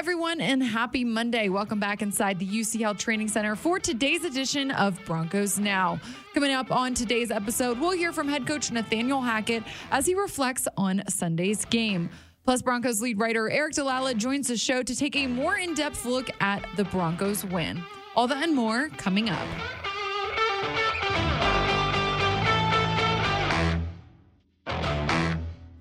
everyone, and happy Monday. Welcome back inside the UCHealth Training Center for today's edition of Broncos Now. Coming up on today's episode, we'll hear from head coach Nathaniel Hackett as he reflects on Sunday's game. Plus, Broncos lead writer Aric DiLalla joins the show to take a more in depth look at the Broncos win. All that and more coming up.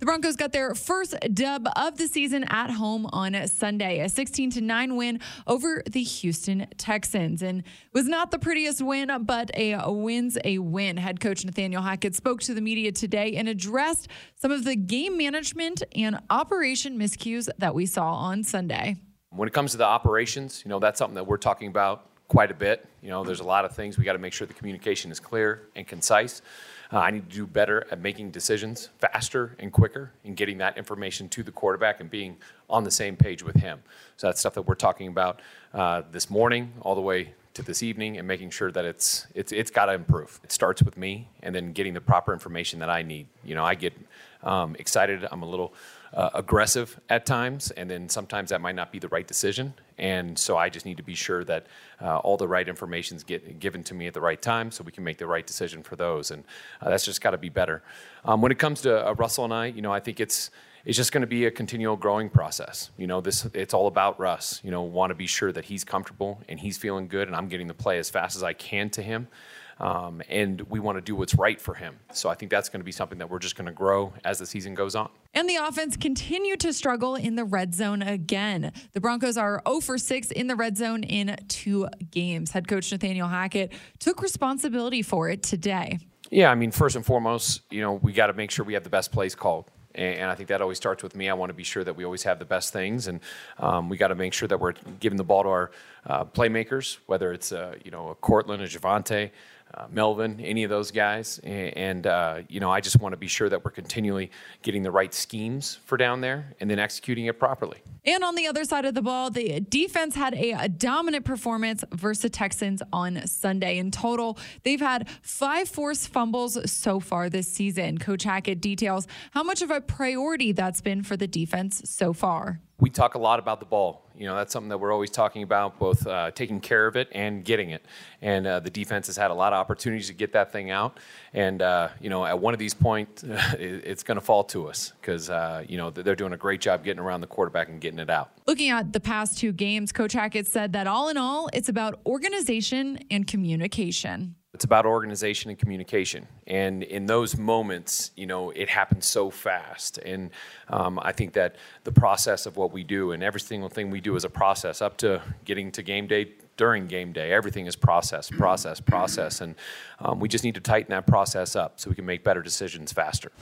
The Broncos got their first dub of the season at home on Sunday, a 16 to 9 win over the Houston Texans. And was not the prettiest win, but a win's a win. Head coach Nathaniel Hackett spoke to the media today and addressed some of the game management and operation miscues that we saw on Sunday. When it comes to the operations, you know, that's something that we're talking about quite a bit. You know, there's a lot of things we got to make sure the communication is clear and concise. Uh, I need to do better at making decisions faster and quicker and getting that information to the quarterback and being on the same page with him. So that's stuff that we're talking about uh, this morning all the way to this evening and making sure that it's it's it's got to improve. It starts with me and then getting the proper information that I need. You know, I get um, excited. I'm a little uh, aggressive at times, and then sometimes that might not be the right decision. And so I just need to be sure that uh, all the right information is given to me at the right time, so we can make the right decision for those. And uh, that's just got to be better. Um, when it comes to uh, Russell and I, you know, I think it's it's just going to be a continual growing process. You know, this it's all about Russ. You know, want to be sure that he's comfortable and he's feeling good, and I'm getting the play as fast as I can to him. Um, and we want to do what's right for him. So I think that's going to be something that we're just going to grow as the season goes on. And the offense continued to struggle in the red zone again. The Broncos are 0 for 6 in the red zone in two games. Head coach Nathaniel Hackett took responsibility for it today. Yeah, I mean, first and foremost, you know, we got to make sure we have the best plays called. And I think that always starts with me. I want to be sure that we always have the best things, and um, we got to make sure that we're giving the ball to our uh, playmakers, whether it's uh, you know a Courtland, a Javonte, uh, Melvin, any of those guys. And, uh, you know, I just want to be sure that we're continually getting the right schemes for down there and then executing it properly. And on the other side of the ball, the defense had a, dominant performance versus the Texans on Sunday. In total, they've had five forced fumbles so far this season. Coach Hackett details how much of a priority that's been for the defense so far we talk a lot about the ball. You know, that's something that we're always talking about, both uh, taking care of it and getting it. And uh, the defense has had a lot of opportunities to get that thing out. And, uh, you know, at one of these points, it's going to fall to us because, uh, you know, they're doing a great job getting around the quarterback and getting it out. Looking at the past two games, Coach Hackett said that all in all, it's about organization and communication. It's about organization and communication. And in those moments, you know, it happens so fast. And um, I think that the process of what we do and every single thing we do is a process up to getting to game day during game day. Everything is process, process, process. And um, we just need to tighten that process up so we can make better decisions faster.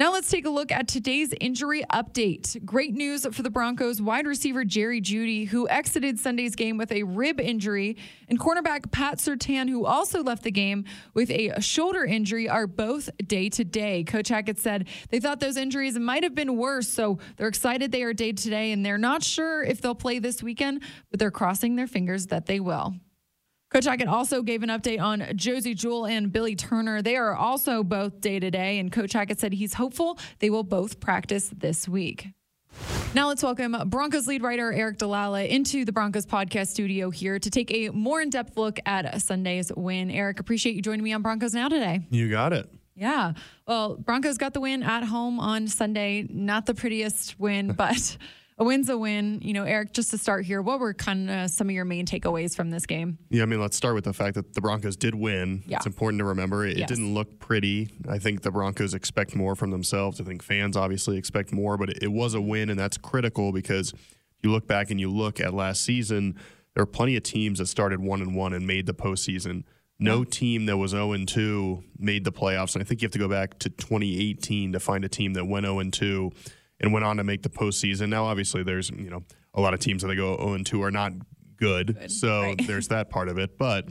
Now let's take a look at today's injury update. Great news for the Broncos wide receiver Jerry Jeudy, who exited Sunday's game with a rib injury, and cornerback Pat Surtain, who also left the game with a shoulder injury, are both day to day. Coach Hackett said they thought those injuries might have been worse, so they're excited they are day to day, and they're not sure if they'll play this weekend, but they're crossing their fingers that they will. Coach Hackett also gave an update on Josey Jewell and Billy Turner. They are also both day to day, and Coach Hackett said he's hopeful they will both practice this week. Now let's welcome Broncos lead writer Aric DiLalla into the Broncos podcast studio here to take a more in-depth look at Sunday's win. Aric, appreciate you joining me on Broncos Now today. You got it. Yeah. Well, Broncos got the win at home on Sunday. Not the prettiest win, but a win's a win. You know, Aric, just to start here, what were kind of some of your main takeaways from this game? Yeah, I mean, let's start with the fact that the Broncos did win. Yeah. It's important to remember. It, yes. it didn't look pretty. I think the Broncos expect more from themselves. I think fans obviously expect more, but it, it was a win, and that's critical because you look back and you look at last season, there were plenty of teams that started one and one and made the postseason. No team that was 0 and 2 made the playoffs. And I think you have to go back to 2018 to find a team that went 0 and 2 and went on to make the postseason. Now, obviously, there's you know a lot of teams that they go 0 and 2 are not good, good. so right. there's that part of it. But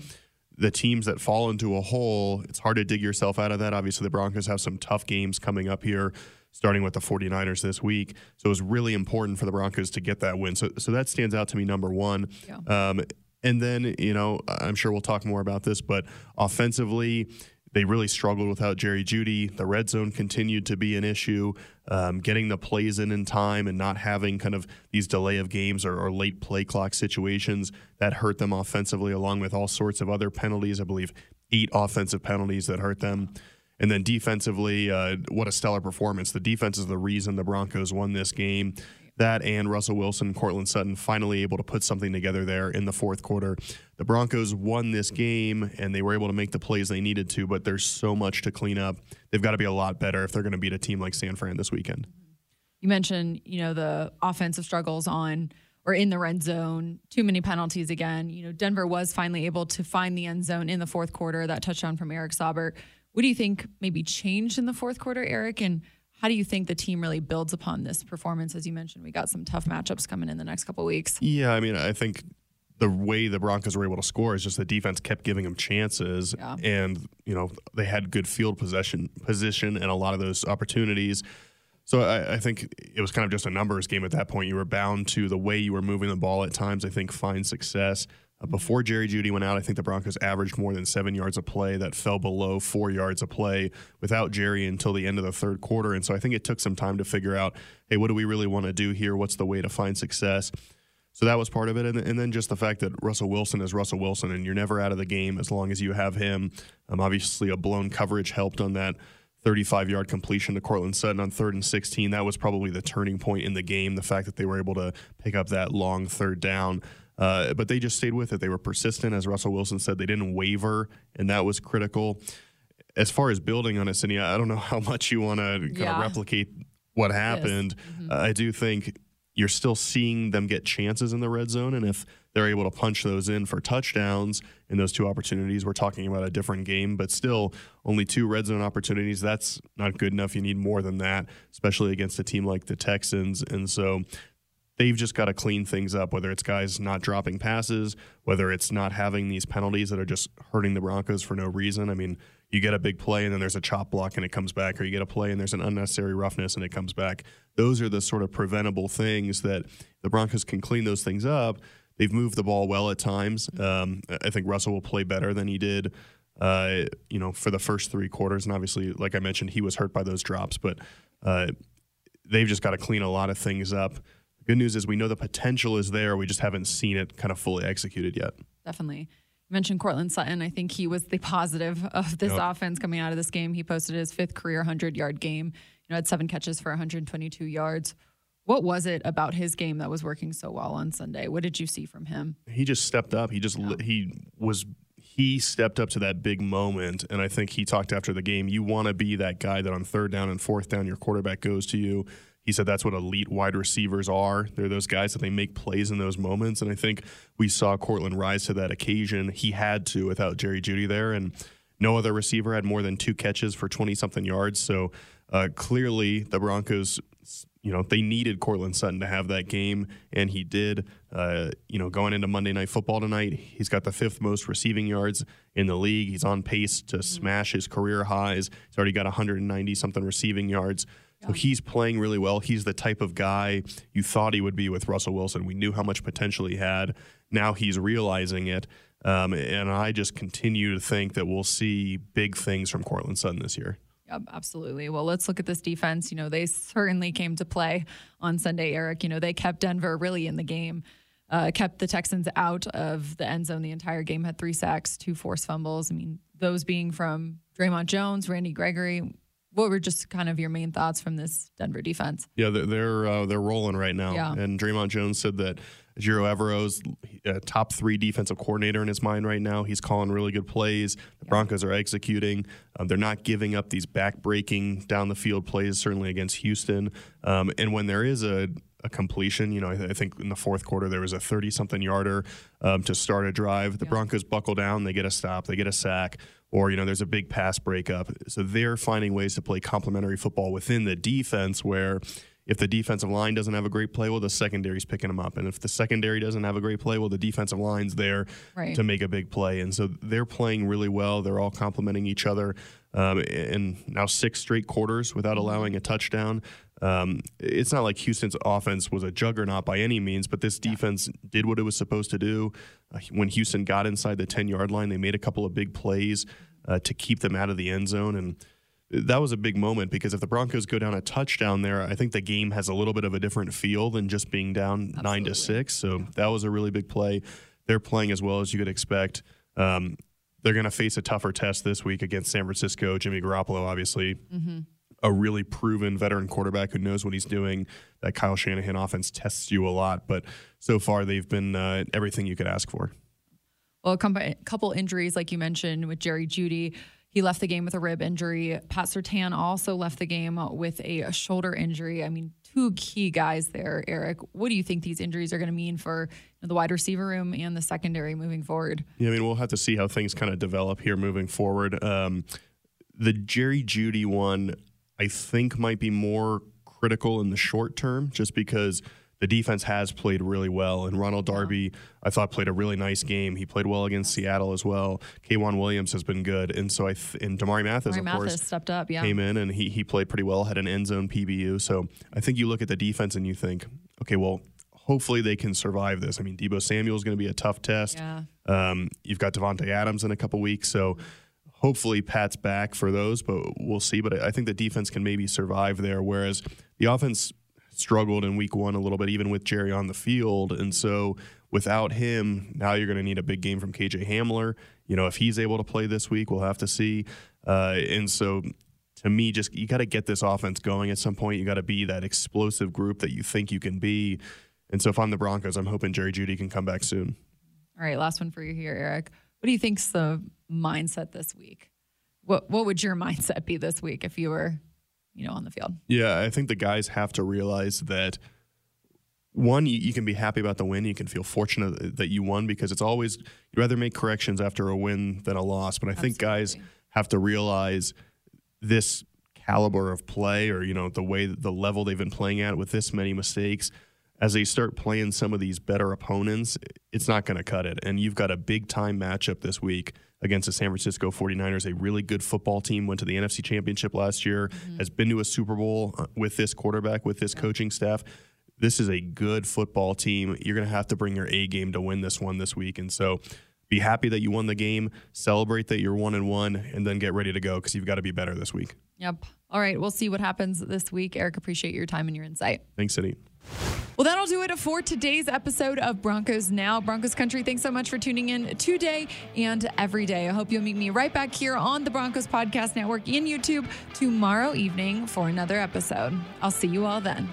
the teams that fall into a hole, it's hard to dig yourself out of that. Obviously, the Broncos have some tough games coming up here, starting with the 49ers this week. So it was really important for the Broncos to get that win. So, so that stands out to me, number one. Yeah. Um, and then, you know, I'm sure we'll talk more about this, but offensively, they really struggled without Jerry Jeudy. The red zone continued to be an issue. Um, getting the plays in in time and not having kind of these delay of games or, or, late play clock situations that hurt them offensively, along with all sorts of other penalties. I believe eight offensive penalties that hurt them. And then defensively, uh, what a stellar performance. The defense is the reason the Broncos won this game. That and Russell Wilson, Courtland Sutton finally able to put something together there in the fourth quarter. The Broncos won this game and they were able to make the plays they needed to, but there's so much to clean up. They've got to be a lot better if they're going to beat a team like San Fran this weekend. You mentioned, you know, the offensive struggles on or in the red zone, too many penalties again. You know, Denver was finally able to find the end zone in the fourth quarter, that touchdown from Eric Saubert. What do you think maybe changed in the fourth quarter, Aric? And how do you think the team really builds upon this performance? As you mentioned, we got some tough matchups coming in the next couple weeks. Yeah, I mean, I think the way the Broncos were able to score is just the defense kept giving them chances, yeah. and you know they had good field possession position and a lot of those opportunities. So I, I, think it was kind of just a numbers game at that point. You were bound to the way you were moving the ball at times. I think find success. Uh, before Jerry Jeudy went out, I think the Broncos averaged more than seven yards a play. That fell below four yards a play without Jerry until the end of the third quarter. And so I think it took some time to figure out, hey, what do we really want to do here? What's the way to find success? So that was part of it. And, and then just the fact that Russell Wilson is Russell Wilson, and you're never out of the game as long as you have him. Um, obviously, a blown coverage helped on that 35 yard completion to Courtland Sutton on third and 16. That was probably the turning point in the game, the fact that they were able to pick up that long third down. Uh, but they just stayed with it. They were persistent, as Russell Wilson said. They didn't waver, and that was critical. As far as building on it, Sydney, I don't know how much you want to kind yeah. of replicate what happened. Yes. Mm-hmm. Uh, I do think you're still seeing them get chances in the red zone, and if they're able to punch those in for touchdowns in those two opportunities, we're talking about a different game. But still, only two red zone opportunities. That's not good enough. You need more than that, especially against a team like the Texans. And so they've just got to clean things up, whether it's guys not dropping passes, whether it's not having these penalties that are just hurting the Broncos for no reason. I mean, you get a big play and then there's a chop block and it comes back, or you get a play and there's an unnecessary roughness and it comes back. Those are the sort of preventable things that the Broncos can clean those things up. They've moved the ball well at times. Um, I think Russell will play better than he did. Uh, you know, for the first three quarters, and obviously, like I mentioned, he was hurt by those drops, but uh, they've just got to clean a lot of things up good news is we know the potential is there. We just haven't seen it kind of fully executed yet. Definitely. Mentioned Courtland Sutton. I think he was the positive of this yep. offense coming out of this game. He posted his fifth career 100 yard game. You know, had seven catches for 122 yards. What was it about his game that was working so well on Sunday? What did you see from him? He just stepped up. He just yeah. he was he stepped up to that big moment and I think he talked after the game, you want to be that guy that on third down and fourth down your quarterback goes to you he said that's what elite wide receivers are. They're those guys that they make plays in those moments. And I think we saw Courtland rise to that occasion. He had to without Jerry Jeudy there. And no other receiver had more than two catches for 20 something yards. So uh, clearly the Broncos, you know, they needed Courtland Sutton to have that game, and he did. Uh, you know, going into Monday Night Football tonight, he's got the fifth most receiving yards in the league. He's on pace to smash his career highs. He's already got 190 something receiving yards. So he's playing really well. He's the type of guy you thought he would be with Russell Wilson. We knew how much potential he had. Now he's realizing it. Um, and I just continue to think that we'll see big things from Courtland Sutton this year. Absolutely. Well, let's look at this defense. You know, they certainly came to play on Sunday, Aric. You know, they kept Denver really in the game, uh, kept the Texans out of the end zone the entire game, had three sacks, two forced fumbles. I mean, those being from Dre'Mont Jones, Randy Gregory, what were just kind of your main thoughts from this Denver defense? Yeah, they're they're, uh, they're rolling right now. Yeah. And Dre'Mont Jones said that Ejiro Evero's uh, top three defensive coordinator in his mind right now. He's calling really good plays. The Broncos are executing. Um, they're not giving up these back-breaking down the field plays, certainly against Houston. Um, and when there is a a completion. You know, I, I, think in the fourth quarter there was a 30 something yarder um, to start a drive. The yeah. Broncos buckle down, they get a stop, they get a sack or you know there's a big pass breakup. So they're finding ways to play complementary football within the defense where if the defensive line doesn't have a great play, well, the secondary's picking them up. And if the secondary doesn't have a great play, well, the defensive line's there right. to make a big play. And so they're playing really well. They're all complementing each other. Um, and now six straight quarters without mm-hmm. allowing a touchdown. Um, it's not like Houston's offense was a juggernaut by any means, but this defense did what it was supposed to do. Uh, when Houston got inside the 10 yard line, they made a couple of big plays. uh, to keep them out of the end zone. And that was a big moment because if the Broncos go down a touchdown there, I think the game has a little bit of a different feel than just being down Absolutely. nine to six. So that was a really big play. They're playing as well as you could expect. Um, they're going to face a tougher test this week against San Francisco. Jimmy Garoppolo, obviously, mm-hmm. a really proven veteran quarterback who knows what he's doing. That Kyle Shanahan offense tests you a lot, but so far they've been uh, everything you could ask for. Well, a couple injuries, like you mentioned, with Jerry Jeudy. He left the game with a rib injury. Pat Surtain also left the game with a shoulder injury. I mean, two key guys there, Aric. What do you think these injuries are going to mean for the wide receiver room and the secondary moving forward? Yeah, I mean, we'll have to see how things kind of develop here moving forward. Um, the Jerry Jeudy one, I think, might be more critical in the short term just because – the defense has played really well. And Ronald Darby, I thought, played a really nice game. He played well against Seattle as well. K'Waun Williams has been good. And so I, th- and Damari Mathis, Damari of Mathis course, stepped up, yeah. came in and he, he played pretty well, had an end zone PBU. So I think you look at the defense and you think, okay, well, hopefully they can survive this. I mean, Deebo Samuel is going to be a tough test. Yeah. Um, you've got Davante Adams in a couple weeks. So, hopefully Pat's back for those, but we'll see. But I think the defense can maybe survive there, whereas the offense struggled in week one a little bit, even with Jerry on the field. And so without him, now you're going to need a big game from KJ Hamler. You know, if he's able to play this week, we'll have to see. Uh, and so to me, just you got to get this offense going at some point. You got to be that explosive group that you think you can be. And so if I'm the Broncos, I'm hoping Jerry Jeudy can come back soon. All right, last one for you here, Aric. What do you think's the mindset this week? What what would your mindset be this week if you were you know, on the field. Yeah, I think the guys have to realize that one, you, you, can be happy about the win. You can feel fortunate that you won because it's always you'd rather make corrections after a win than a loss. But I Absolutely. think guys have to realize this caliber of play, or you know, the way the level they've been playing at with this many mistakes. As they start playing some of these better opponents, it's not going to cut it. And you've got a big time matchup this week against the San Francisco 49ers, a really good football team, went to the NFC Championship last year, mm-hmm. has been to a Super Bowl uh, with this quarterback, with this coaching staff. This is a good football team. You're going to have to bring your A game to win this one this week. And so be happy that you won the game, celebrate that you're one and one, and then get ready to go because you've got to be better this week. Yep. All right. We'll see what happens this week. Aric, appreciate your time and your insight. Thanks, Sydney. Well, that'll do it for today's episode of Broncos Now. Broncos Country, thanks so much for tuning in today and every day. I hope you'll meet me right back here on the Broncos Podcast Network and YouTube tomorrow evening for another episode. I'll see you all then.